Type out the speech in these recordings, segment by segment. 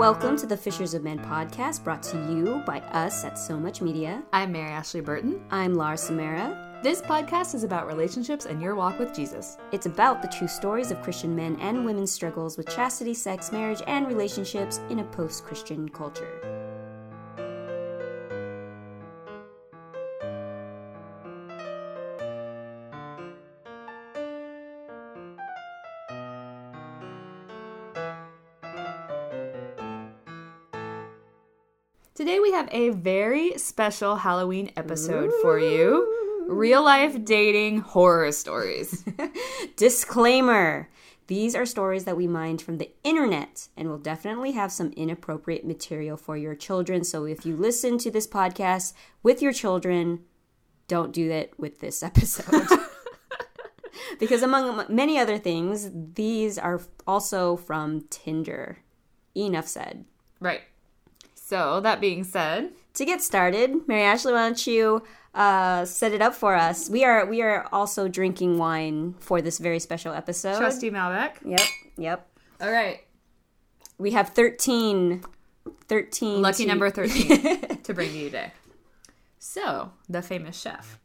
Welcome to the Fishers of Men podcast, brought to you by us at So Much Media. I'm Mary Ashley Burton. I'm Lara Samara. This podcast is about relationships and your walk with Jesus. It's about the true stories of Christian men and women's struggles with chastity, sex, marriage, and relationships in a post Christian culture. Have a very special Halloween episode for you real life dating horror stories. Disclaimer These are stories that we mined from the internet and will definitely have some inappropriate material for your children. So if you listen to this podcast with your children, don't do that with this episode. because among many other things, these are also from Tinder. Enough said. right. So, that being said, To get started, Mary Ashley, why don't you uh, set it up for us? We are we are also drinking wine for this very special episode. Trusty Malbec. Yep, yep. All right. We have 13, 13 Lucky to- number 13 to bring to you today. So, the famous chef.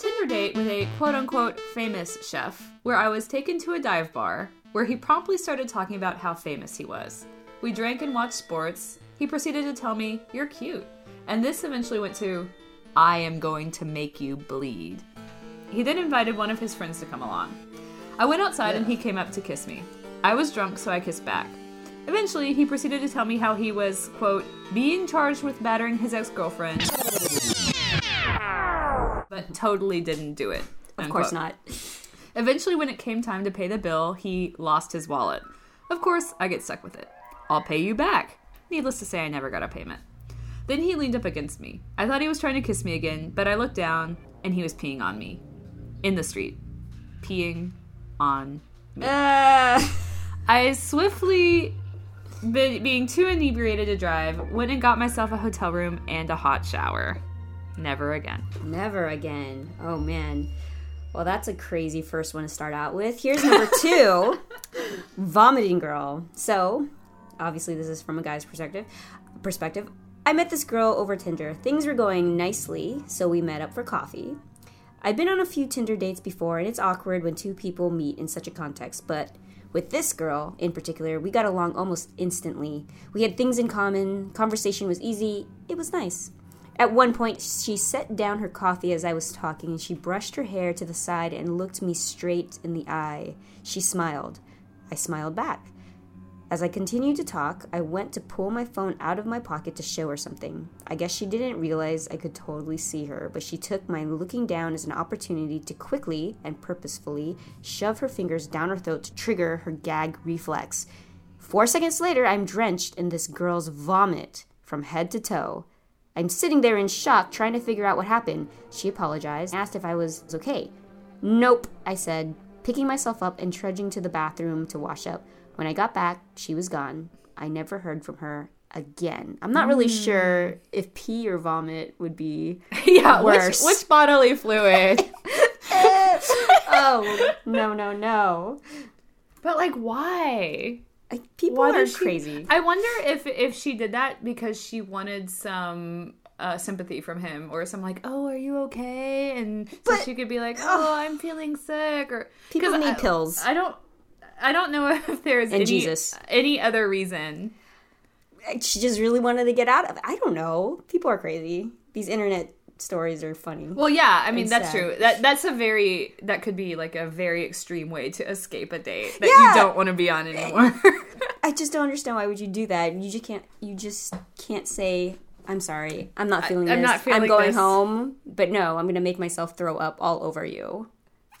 Tinder date with a quote unquote famous chef, where I was taken to a dive bar where he promptly started talking about how famous he was. We drank and watched sports. He proceeded to tell me, You're cute. And this eventually went to, I am going to make you bleed. He then invited one of his friends to come along. I went outside and he came up to kiss me. I was drunk, so I kissed back. Eventually, he proceeded to tell me how he was, quote, being charged with battering his ex girlfriend, but totally didn't do it. Of course not. Eventually, when it came time to pay the bill, he lost his wallet. Of course, I get stuck with it. I'll pay you back. Needless to say, I never got a payment. Then he leaned up against me. I thought he was trying to kiss me again, but I looked down and he was peeing on me. In the street. Peeing on Uh, I swiftly, be- being too inebriated to drive, went and got myself a hotel room and a hot shower. Never again. never again. Oh man. Well, that's a crazy first one to start out with. Here's number two Vomiting Girl. So, obviously, this is from a guy's perspective. Perspective. I met this girl over Tinder. Things were going nicely, so we met up for coffee. I've been on a few Tinder dates before, and it's awkward when two people meet in such a context, but with this girl in particular, we got along almost instantly. We had things in common, conversation was easy, it was nice. At one point, she set down her coffee as I was talking, and she brushed her hair to the side and looked me straight in the eye. She smiled. I smiled back. As I continued to talk, I went to pull my phone out of my pocket to show her something. I guess she didn't realize I could totally see her, but she took my looking down as an opportunity to quickly and purposefully shove her fingers down her throat to trigger her gag reflex. Four seconds later, I'm drenched in this girl's vomit from head to toe. I'm sitting there in shock, trying to figure out what happened. She apologized, asked if I was okay. Nope, I said, picking myself up and trudging to the bathroom to wash up. When I got back, she was gone. I never heard from her again. I'm not really sure if pee or vomit would be. yeah, Worse. Which, which bodily fluid? oh, no, no, no. but like, why? I, people Why are she- crazy. I wonder if if she did that because she wanted some uh, sympathy from him, or some like, "Oh, are you okay?" And so she could be like, "Oh, I'm feeling sick," or People need I- pills. I don't. I don't know if there's And any, Jesus. any other reason. she just really wanted to get out of it. I don't know. People are crazy. These internet stories are funny. Well, yeah, I mean that's sad. true. That that's a very that could be like a very extreme way to escape a date that Yeah. you don't want to be on anymore. I just don't understand why would you do that. You just can't. You just can't say. I'm sorry. I'm not feeling I'm this. not feeling I'm going this." home. But no, I'm going to make myself throw up all over you,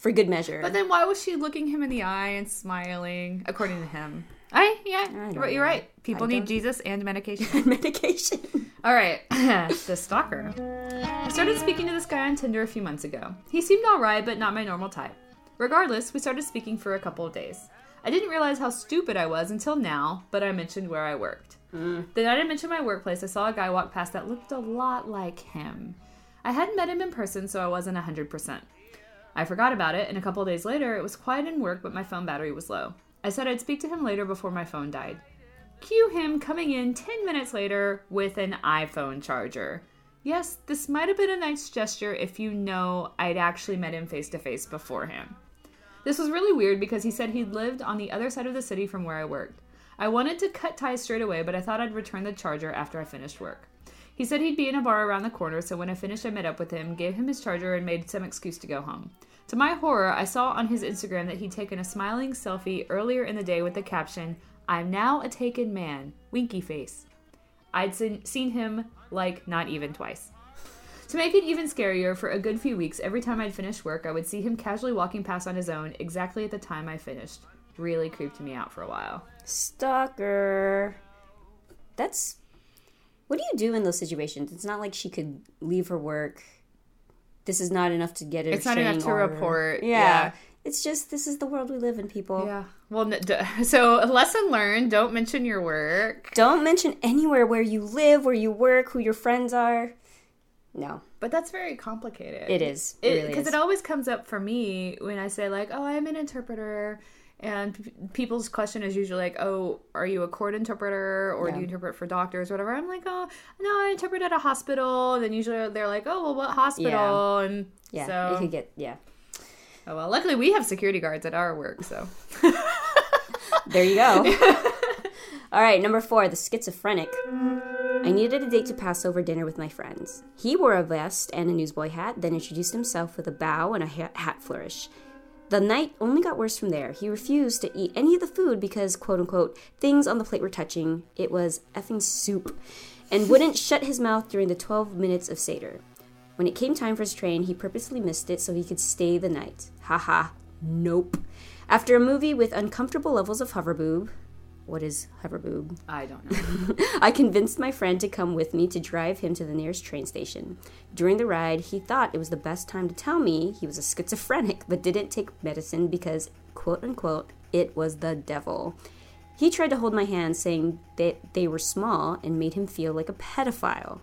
for good measure. but then why was she looking him in the eye and smiling? According to him, I yeah, don't you're, know. right. People I need Jesus and medication. medication. All right, the stalker. I started speaking to this guy on Tinder a few months ago. He seemed alright, but not my normal type. Regardless, we started speaking for a couple of days. I didn't realize how stupid I was until now, but I mentioned where I worked. Mm. The night I mentioned my workplace, I saw a guy walk past that looked a lot like him. I hadn't met him in person, so I wasn't 100%. I forgot about it, and a couple days later, it was quiet in work, but my phone battery was low. I said I'd speak to him later before my phone died. Cue him coming in 10 minutes later with an iPhone charger. Yes, this might have been a nice gesture if you know I'd actually met him face to face before him. This was really weird because he said he'd lived on the other side of the city from where I worked. I wanted to cut ties straight away, but I thought I'd return the charger after I finished work. He said he'd be in a bar around the corner, so when I finished, I met up with him, gave him his charger, and made some excuse to go home. To my horror, I saw on his Instagram that he'd taken a smiling selfie earlier in the day with the caption, I'm now a taken man, winky face. I'd seen, him like not even twice. To make it even scarier, for a good few weeks, every time I'd finish work, I would see him casually walking past on his own exactly at the time I finished. Really creeped me out for a while. Stalker. That's. What do you do in those situations? It's not like she could leave her work. This is not enough to get a It's not enough to order. report, Yeah. yeah. It's just this is the world we live in, people. Yeah. Well, so lesson learned: don't mention your work. Don't mention anywhere where you live, where you work, who your friends are. No, But that's very complicated. it is. It, really because it always comes up for me when I say like, "Oh, I'm an interpreter," and people's question is usually like, "Oh, are you a court interpreter or do you interpret for doctors, or whatever?" I'm like, "Oh, no, I interpret at a hospital." And then usually they're like, "Oh, well, what hospital?" And yeah, so it could get yeah. oh well. Luckily, we have security guards at our work, so There you go. All right, number four, the schizophrenic. I needed a date to Passover dinner with my friends. He wore a vest and a newsboy hat, then introduced himself with a bow and a hat flourish. The night only got worse from there. He refused to eat any of the food because, quote unquote, things on the plate were touching. It was effing soup. And wouldn't shut his mouth during the 12 minutes of Seder. When it came time for his train, he purposely missed it so he could stay the night. Haha. Nope. After a movie with uncomfortable levels of hoverboob, what is hoverboob? I don't know. I convinced my friend to come with me to drive him to the nearest train station. During the ride, he thought it was the best time to tell me he was a schizophrenic, but didn't take medicine because, quote unquote, it was the devil. He tried to hold my hand, saying that they were small and made him feel like a pedophile.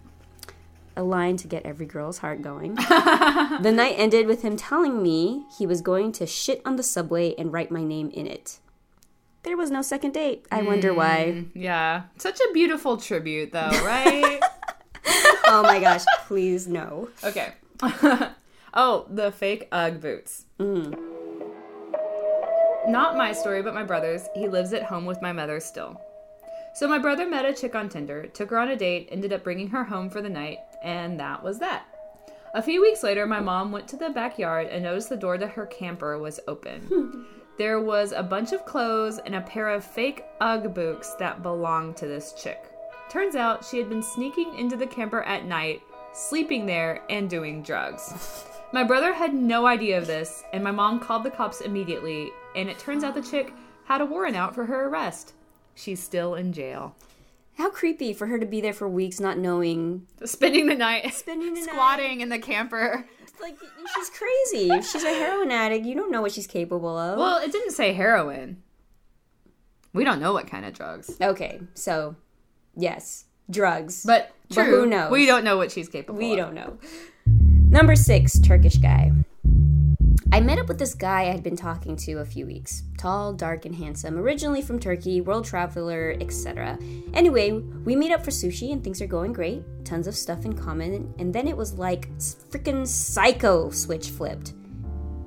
A line to get every girl's heart going. the night ended with him telling me he was going to shit on the subway and write my name in it. There was no second date. I wonder hmm, why. yeah, such a beautiful tribute, though, right? oh my gosh, please no. Okay. oh, the fake Ugg boots. Mm. Not my story, but my brother's. He lives at home with my mother still. So my brother met a chick on Tinder, took her on a date, ended up bringing her home for the night, and that was that. A few weeks later, my mom went to the backyard and noticed the door to her camper was open. there was a bunch of clothes and a pair of fake Ugg boots that belonged to this chick. Turns out she had been sneaking into the camper at night, sleeping there, and doing drugs. My brother had no idea of this, and my mom called the cops immediately, and it turns out the chick had a warrant out for her arrest. She's still in jail. How creepy for her to be there for weeks not knowing. Spending the night Spending the night. squatting in the camper. Like, she's crazy. If she's a heroin addict, you don't know what she's capable of. Well, it didn't say heroin. We don't know what kind of drugs. okay, so, yes, drugs. But But true, who knows? We don't know what she's capable of. we of. don't know. Number six, Turkish guy. I met up with this guy I had been talking to a few weeks. Tall, dark, and handsome, originally from Turkey, world traveler, etc. Anyway, we meet up for sushi and things are going great. Tons of stuff in common, and then it was like freaking psycho switch flipped.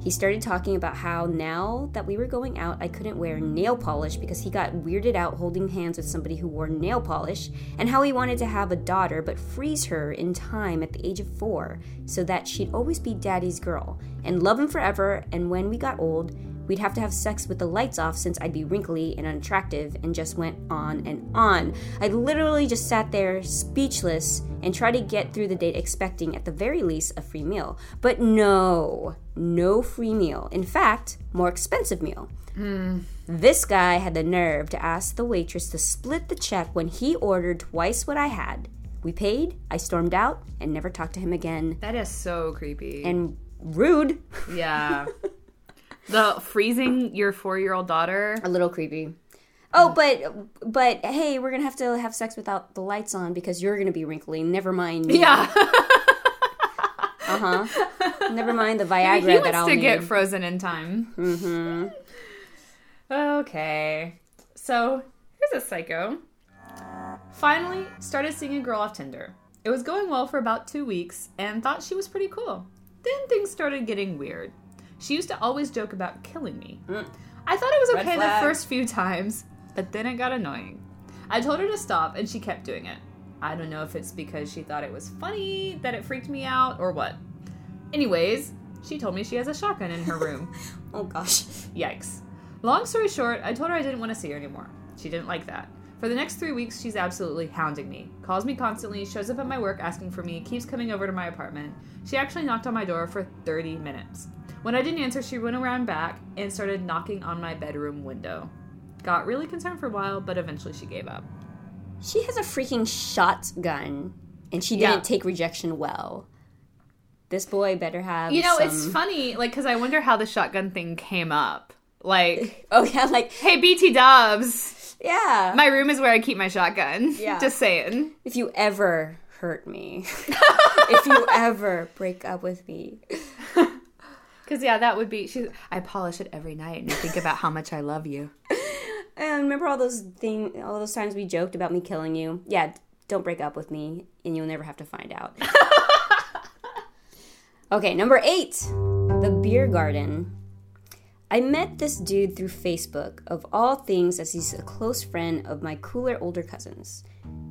He started talking about how now that we were going out, I couldn't wear nail polish because he got weirded out holding hands with somebody who wore nail polish, and how he wanted to have a daughter but freeze her in time at the age of four so that she'd always be daddy's girl and love him forever. And when we got old, we'd have to have sex with the lights off since I'd be wrinkly and unattractive, and just went on and on. I literally just sat there speechless and tried to get through the date expecting, at the very least, a free meal. But no, no free meal. In fact, more expensive meal. Hmm. This guy had the nerve to ask the waitress to split the check when he ordered twice what I had. We paid, I stormed out, and never talked to him again. That is so creepy. And rude. yeah. the freezing your four year old daughter. a little creepy. Oh, but but hey, we're gonna have to have sex without the lights on because you're gonna be wrinkly. Never mind. me. Yeah. Uh huh. Never mind the he Viagra wants that I'll to need. get frozen in time. Mm-hmm. Okay. So here's a psycho. Finally, started seeing a girl off Tinder. It was going well for about two weeks and thought she was pretty cool. Then things started getting weird. She used to always joke about killing me. Mm. I thought it was Red okay the first few times, but then it got annoying. I told her to stop and she kept doing it. I don't know if it's because she thought it was funny that it freaked me out or what. Anyways, she told me she has a shotgun in her room. Oh gosh. Yikes. Long story short, I told her I didn't want to see her anymore. She didn't like that. For the next three weeks, she's absolutely hounding me. Calls me constantly, shows up at my work asking for me, keeps coming over to my apartment. She actually knocked on my door for 30 minutes. When I didn't answer, she went around back and started knocking on my bedroom window. Got really concerned for a while, but eventually she gave up. She has a freaking shotgun, and she didn't take rejection well. This boy better have. You know, some... it's funny, like, because I wonder how the shotgun thing came up. Like, Oh yeah, like hey, BT Dubs, yeah. my room is where I keep my shotgun. Yeah. Just saying. if you ever hurt me, if you ever break up with me, Because yeah, that would be. She. I polish it every night and I think about how much I love you. and remember all those thing, all those times we joked about me killing you. Yeah, don't break up with me, and you'll never have to find out. okay, number eight, the beer garden. I met this dude through Facebook, of all things, as he's a close friend of my cooler older cousins.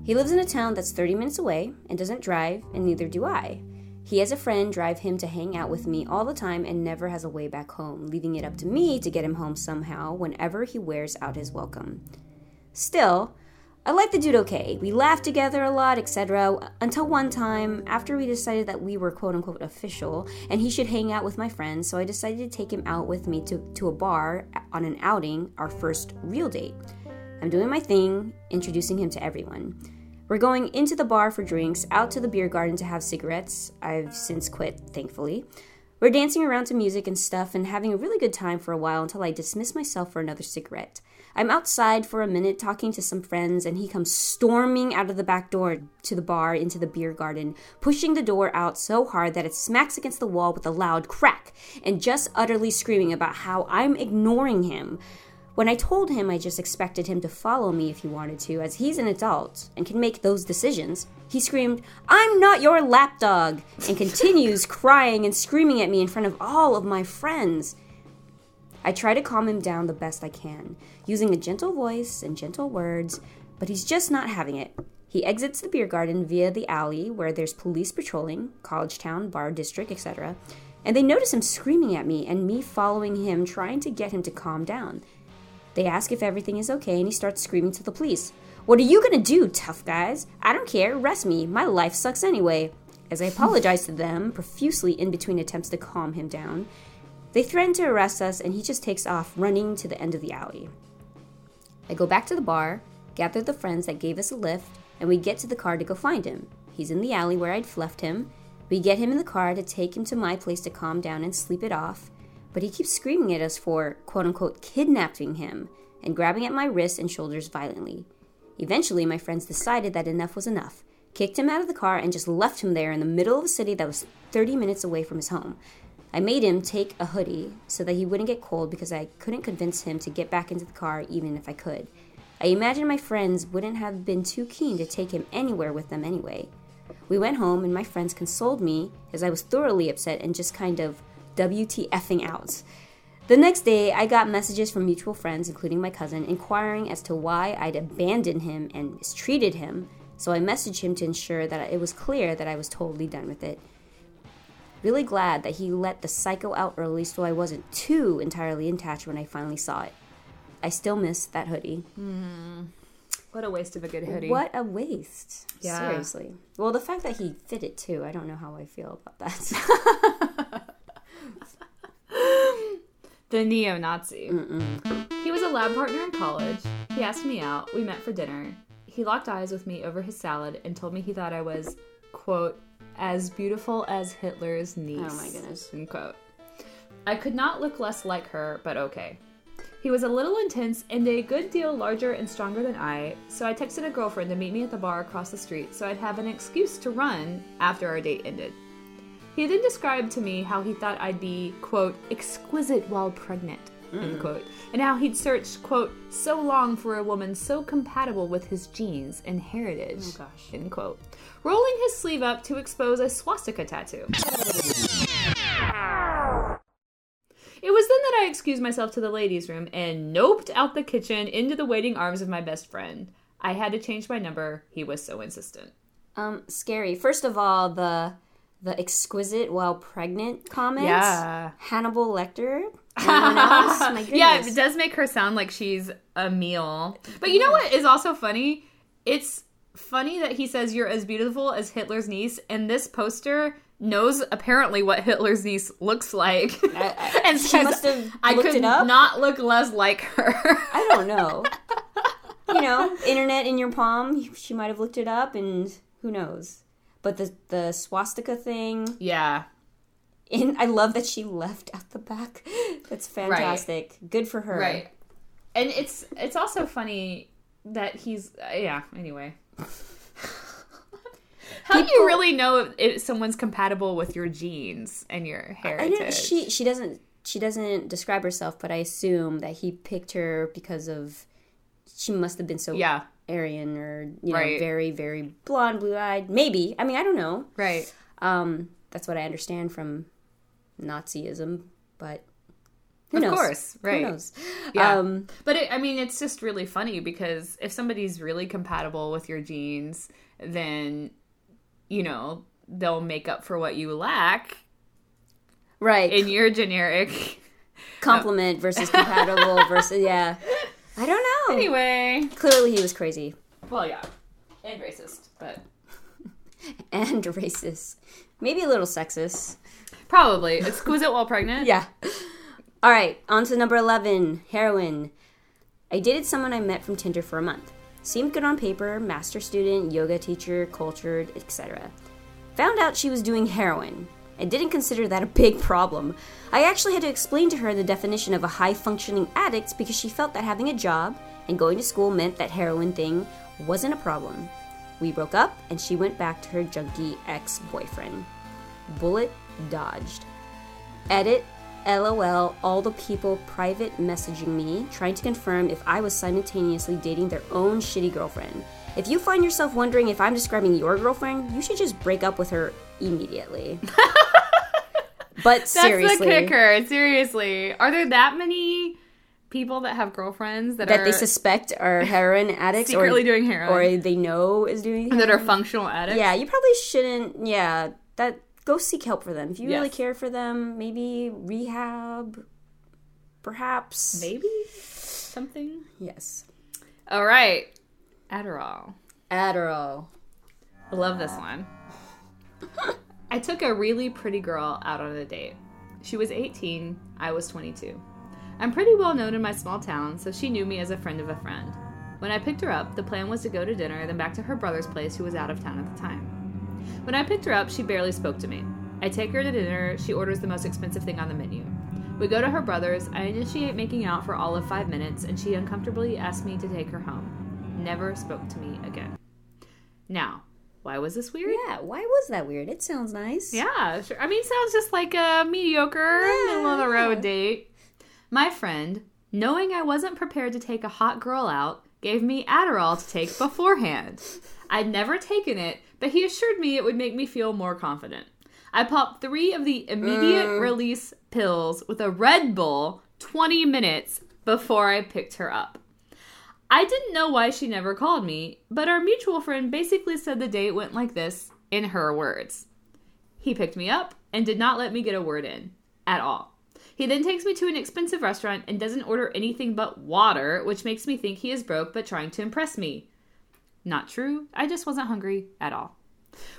He lives in a town that's 30 minutes away and doesn't drive, and neither do I. He has a friend drive him to hang out with me all the time and never has a way back home, leaving it up to me to get him home somehow whenever he wears out his welcome. Still, I like the dude okay. We laughed together a lot, etc. Until one time, after we decided that we were quote unquote official and he should hang out with my friends, so I decided to take him out with me to, to a bar on an outing, our first real date. I'm doing my thing, introducing him to everyone. We're going into the bar for drinks, out to the beer garden to have cigarettes. I've since quit, thankfully. We're dancing around to music and stuff and having a really good time for a while until I dismiss myself for another cigarette. I'm outside for a minute talking to some friends, and he comes storming out of the back door to the bar into the beer garden, pushing the door out so hard that it smacks against the wall with a loud crack, and just utterly screaming about how I'm ignoring him. When I told him I just expected him to follow me if he wanted to, as he's an adult and can make those decisions, he screamed, I'm not your lapdog, and continues crying and screaming at me in front of all of my friends. I try to calm him down the best I can, using a gentle voice and gentle words, but he's just not having it. He exits the beer garden via the alley where there's police patrolling, college town, bar district, etc., and they notice him screaming at me and me following him, trying to get him to calm down. They ask if everything is okay, and he starts screaming to the police. What are you gonna do, tough guys? I don't care, arrest me. My life sucks anyway. As I apologize to them, profusely in between attempts to calm him down, they threaten to arrest us, and he just takes off, running to the end of the alley. I go back to the bar, gather the friends that gave us a lift, and we get to the car to go find him. He's in the alley where I'd left him. We get him in the car to take him to my place to calm down and sleep it off, but he keeps screaming at us for, quote unquote, kidnapping him and grabbing at my wrists and shoulders violently. Eventually, my friends decided that enough was enough, kicked him out of the car, and just left him there in the middle of a city that was 30 minutes away from his home. I made him take a hoodie so that he wouldn't get cold because I couldn't convince him to get back into the car even if I could. I imagine my friends wouldn't have been too keen to take him anywhere with them anyway. We went home and my friends consoled me as I was thoroughly upset and just kind of WTFing out. The next day, I got messages from mutual friends, including my cousin, inquiring as to why I'd abandoned him and mistreated him, so I messaged him to ensure that it was clear that I was totally done with it. Really glad that he let the psycho out early so I wasn't too entirely attached when I finally saw it. I still miss that hoodie. Hmm. What a waste of a good hoodie. What a waste. Yeah. Seriously. Well, the fact that he fit it too, I don't know how I feel about that. The neo Nazi. He was a lab partner in college. He asked me out. We met for dinner. He locked eyes with me over his salad and told me he thought I was, quote, as beautiful as Hitler's niece. Oh my goodness. Unquote. I could not look less like her, but okay. He was a little intense and a good deal larger and stronger than I, so I texted a girlfriend to meet me at the bar across the street so I'd have an excuse to run after our date ended. He then described to me how he thought I'd be, quote, exquisite while pregnant. end quote. And how he'd searched, quote, so long for a woman so compatible with his genes and heritage, Oh, gosh. end quote. Rolling his sleeve up to expose a swastika tattoo. It was then that I excused myself to the ladies' room and noped out the kitchen into the waiting arms of my best friend. I had to change my number. He was so insistent. Um, scary. First of all, the the exquisite while pregnant comments. Yeah. Hannibal Lecter. Anyone else? My. Yeah, it does make her sound like she's a meal. But you know what is also funny? It's funny that he says you're as beautiful as Hitler's niece, and this poster knows apparently what Hitler's niece looks like. I- and she says, must have I looked could it up? not look less like her. I don't know. you know, internet in your palm. She might have looked it up, and who knows. But the the swastika thing, yeah. and I love that she left out the back. That's fantastic. Good for her. Right. And it's it's also funny that he's uh, yeah, anyway. How do you really know if, someone's compatible with your genes and your I heritage? she she doesn't she doesn't describe herself, but I assume that he picked her because of she must have been so yeah, Aryan or you know Right. very very blonde, blue eyed. Maybe I mean I don't know. right. Um, that's what I understand from Nazism, but who Of knows? course, right. Who knows? Yeah. Um, But it, I mean, it's just really funny because if somebody's really compatible with your genes, then you know they'll make up for what you lack right. in your generic. Complement versus compatible versus yeah. I don't know. Anyway, Clearly he was crazy well, yeah, and racist, but and racist. Maybe a little sexist. probably exquisite while pregnant. Yeah. All right, on to number 11 heroin. I dated someone I met from Tinder for a month. Seemed good on paper, master student, yoga teacher, cultured, etc. Found out she was doing heroin. I didn't consider that a big problem. I actually had to explain to her the definition of a high functioning addict because she felt that having a job and going to school meant that heroin thing wasn't a problem. We broke up and she went back to her junkie ex boyfriend. Bullet dodged. Edit LOL all the people private messaging me trying to confirm if I was simultaneously dating their own shitty girlfriend. If you find yourself wondering if I'm describing your girlfriend, you should just break up with her immediately. but That's seriously, the kicker. Seriously, are there that many people that have girlfriends that, that are they suspect are heroin addicts secretly or, doing heroin or they know is doing that are functional addicts? Yeah, you probably shouldn't. Yeah, that go seek help for them if you really care for them. Maybe rehab, perhaps. maybe something. Yes. All right, Adderall. Adderall. I love this ah. one. I took a really pretty girl out on a date. She was 18, I was 22. I'm pretty well known in my small town, so she knew me as a friend of a friend. When I picked her up, the plan was to go to dinner, then back to her brother's place, who was out of town at the time. When I picked her up, she barely spoke to me. I take her to dinner, she orders the most expensive thing on the menu. We go to her brother's, I initiate making out for all of five minutes, and she uncomfortably asks me to take her home. Never spoke to me again. Now, why was this weird? Yeah, why was that weird? It sounds nice. Yeah, sure. I mean, sounds just like a mediocre, middle of the road date. My friend, knowing I wasn't prepared to take a hot girl out, gave me Adderall to take beforehand. I'd never taken it, but he assured me it would make me feel more confident. I popped three of the immediate uh. release pills with a Red Bull 20 minutes before I picked her up. I didn't know why she never called me, but our mutual friend basically said the date went like this in her words. He picked me up and did not let me get a word in at all. He then takes me to an expensive restaurant and doesn't order anything but water, which makes me think he is broke but trying to impress me. Not true. I just wasn't hungry at all.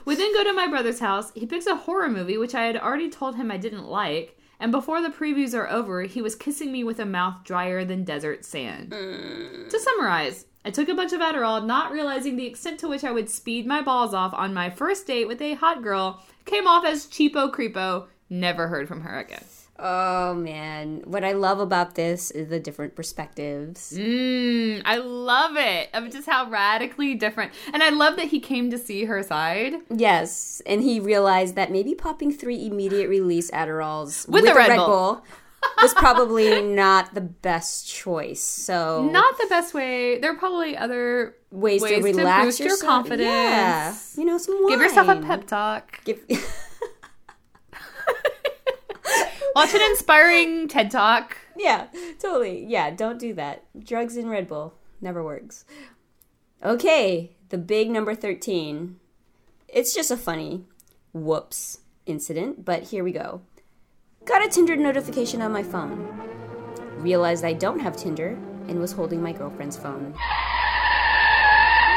We then go to my brother's house. He picks a horror movie, which I had already told him I didn't like, and before the previews are over, he was kissing me with a mouth drier than desert sand. Mm. To summarize, I took a bunch of Adderall, not realizing the extent to which I would speed my balls off on my first date with a hot girl, came off as cheapo creepo, never heard from her again. Oh man, what I love about this is the different perspectives. Mmm, I love it. Of just how radically different. And I love that he came to see her side. Yes, and he realized that maybe popping three immediate release Adderalls With a Red Bull. was probably not the best choice. So Not the best way. There are probably other ways, ways to relax boost your confidence. Yeah. You know, some wine. Give yourself a pep talk. Give- Watch an inspiring TED talk. yeah, totally. Yeah, don't do that. Drugs and Red Bull never works. Okay, the big number 13. It's just a funny whoops incident, but here we go. Got a Tinder notification on my phone. Realized I don't have Tinder and was holding my girlfriend's phone.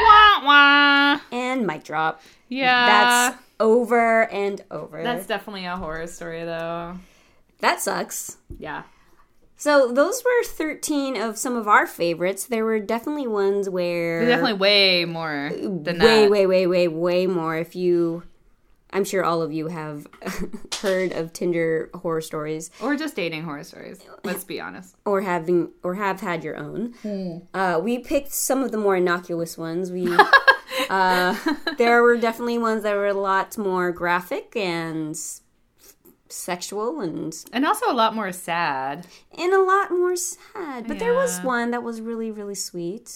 Wah wah. And mic drop. Yeah. That's over and over. That's definitely a horror story, though. That sucks. Yeah. So those were 13 of some of our favorites. There were definitely ones where There's definitely way more than way, that. way, way, way, way more. If you, I'm sure all of you have heard of Tinder horror stories, Or just dating horror stories. Let's be honest. or having, or have had your own. Hmm. Uh, we picked some of the more innocuous ones. We, uh, there were definitely ones that were a lot more graphic and sexual and And also a lot more sad. and a lot more sad. But there was one that was really, really sweet.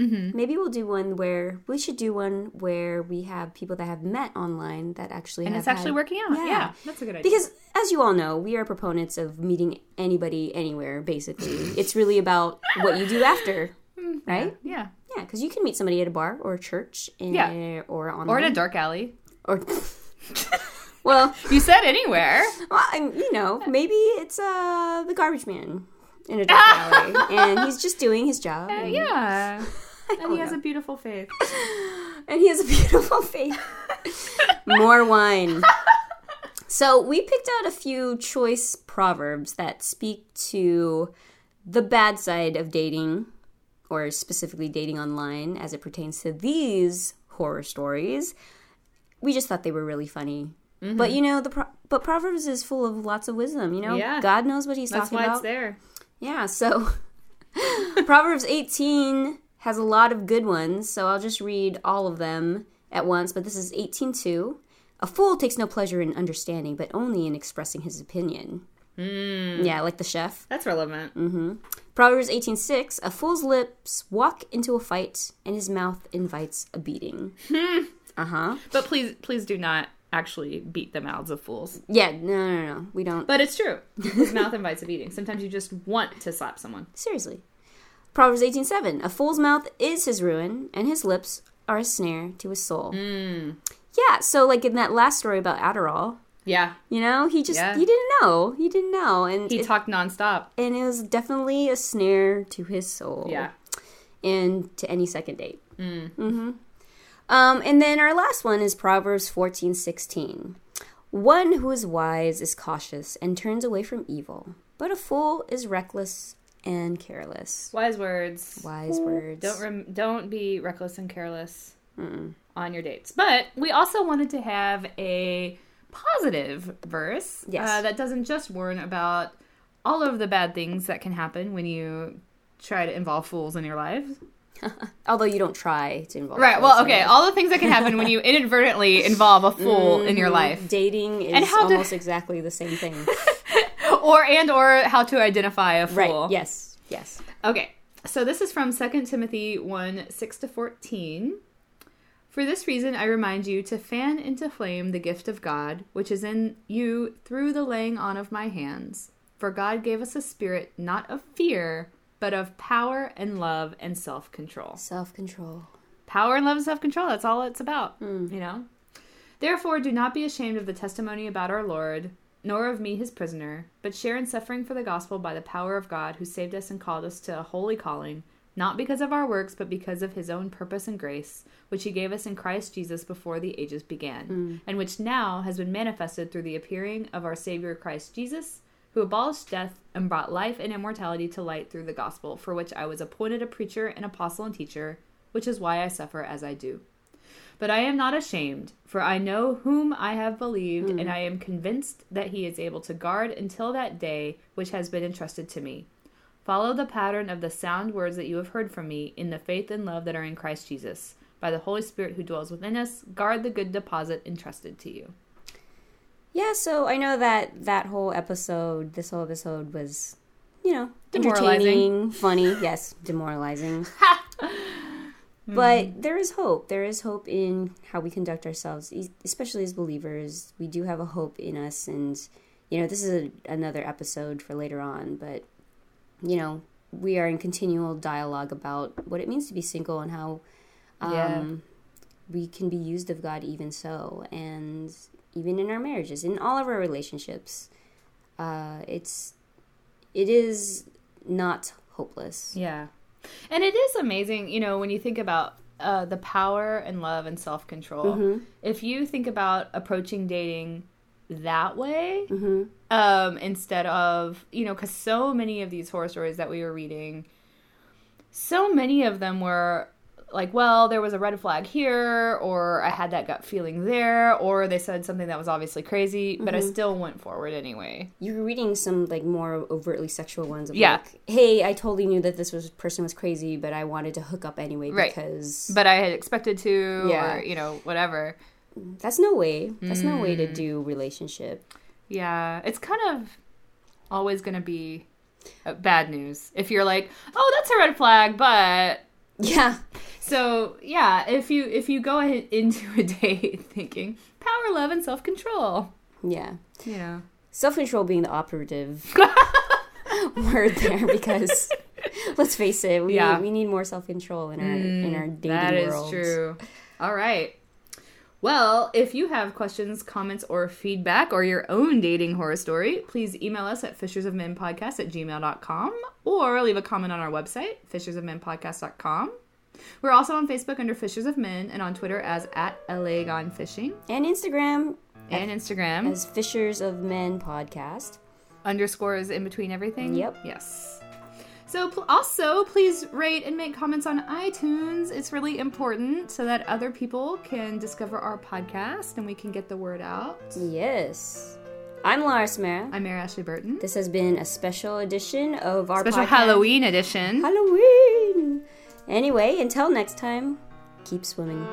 Mm-hmm. Maybe we'll do one where we should do one where we have people that have met online that actually And it's actually had- working out. Yeah. Yeah. That's a good idea. Because as you all know, we are proponents of meeting anybody anywhere. Basically, it's really about what you do after, right? yeah. Yeah, because you can meet somebody at a bar or a church, and, Yeah. or online, Or in a dark alley. or well, You said anywhere. well, I'm, you know, maybe it's uh the garbage man in a dark alley, and he's just doing his job. and- Yeah. And he has know. a beautiful face. and he has a beautiful face. More wine. So we picked out a few choice proverbs that speak to the bad side of dating, or specifically dating online, as it pertains to these horror stories. We just thought they were really funny. Mm-hmm. But you know, the pro- but Proverbs is full of lots of wisdom. You know, Yeah. God knows what He's That's talking why about. it's there. Yeah, so Proverbs 18 has a lot of good ones, so I'll just read all of them at once, but this is 18:2. A fool takes no pleasure in understanding, but only in expressing his opinion. Hmm. Yeah, like the chef. That's relevant. Mm-hmm. Proverbs 18:6. A fool's lips walk into a fight, and his mouth invites a beating. Hmm. uh-huh. But please, please do not actually beat the mouths of fools. Yeah, no, no, no, we don't. But it's true. His mouth invites a beating. Sometimes you just want to slap someone. Seriously. Proverbs 18:7. A fool's mouth is his ruin, and his lips are a snare to his soul. Yeah, so like in that last story about Adderall, Yeah. you know, he just Yeah. he didn't know. He didn't know and He it, talked nonstop. and it was definitely a snare to his soul. Yeah. And to any second date. Mm. Mhm. Um and then our last one is Proverbs 14:16. One who is wise is cautious and turns away from evil, but a fool is reckless and careless. Wise words. Wise words. Don't rem- don't be reckless and careless on your dates. But we also wanted to have a positive verse Yes. uh, that doesn't just warn about all of the bad things that can happen when you try to involve fools in your life. Although you don't try to involve Right. Well, okay. All the things that can happen when you inadvertently involve a fool in your mm-hmm. life, Dating is how to- almost exactly the same thing. or and or how to identify a fool. right. Yes. Yes. Okay, so this is from 2 Timothy 1 6 to 14. For this reason, I remind you to fan into flame the gift of God, which is in you through the laying on of my hands. For God gave us a spirit not of fear, but of power and love and self control. Self control. Power and love and self control, that's all it's about, hmm. you know? Therefore, do not be ashamed of the testimony about our Lord, nor of me, his prisoner, but share in suffering for the gospel by the power of God, who saved us and called us to a holy calling, not because of our works, but because of his own purpose and grace, which he gave us in Christ Jesus before the ages began, hmm. and which now has been manifested through the appearing of our Savior Christ Jesus, who abolished death and brought life and immortality to light through the gospel, for which I was appointed a preacher, an apostle, and teacher, which is why I suffer as I do. But I am not ashamed, for I know whom I have believed, and hmm. I am convinced that he is able to guard until that day which has been entrusted to me. Follow the pattern of the sound words that you have heard from me in the faith and love that are in Christ Jesus. By the Holy Spirit who dwells within us, guard the good deposit entrusted to you. Yeah, so I know that that whole episode, this whole episode was, you know, Demoralizing. entertaining, funny, yes, demoralizing. But there is hope. There is hope in how we conduct ourselves, especially as believers. We do have a hope in us, and you know, this is a, another episode for later on. But you know, we are in continual dialogue about what it means to be single and how um, Yeah. we can be used of God, even so, and even in our marriages, in all of our relationships. Uh, it's it is not hopeless. Yeah. And it is amazing, you know, when you think about uh, the power and love and self control. Mm-hmm. If you think about approaching dating that way, Mm-hmm. um, instead of, you know, because so many of these horror stories that we were reading, so many of them were like, well, there was a red flag here, or I had that gut feeling there, or they said something that was obviously crazy, but I Mm-hmm. still went forward anyway. you were reading some like more overtly sexual ones of Yeah. like hey i totally knew that this was person was crazy but i wanted to hook up anyway Right. because But I had expected to, Yeah. or, you know, whatever. that's no way that's no way Mm. to do relationship Yeah, it's kind of always going to be uh, bad news if you're like, "Oh, that's a red flag," but yeah so yeah, if you if you go into a date thinking power, love, and self control, yeah you know, self-control being the operative word there because let's face it we, Yeah. we need more self-control in our in mm, our dating world. that is world true. All right. Well, if you have questions, comments, or feedback or your own dating horror story, please email us at fishersofmenpodcast at gmail.com or leave a comment on our website, fishersofmenpodcast.com. We're also on Facebook under Fishers of Men and on Twitter as at LA Gone Fishing and instagram and Instagram. as fishers of men podcast underscores in between everything. Yep. Yes. So pl- also please rate and make comments on iTunes. It's really important so that other people can discover our podcast and we can get the word out. yes i'm laura Samara. I'm Mary Ashley Burton. this has been a special edition of our podcast. Special podcast. Halloween edition. Halloween. Anyway, until next time, keep swimming.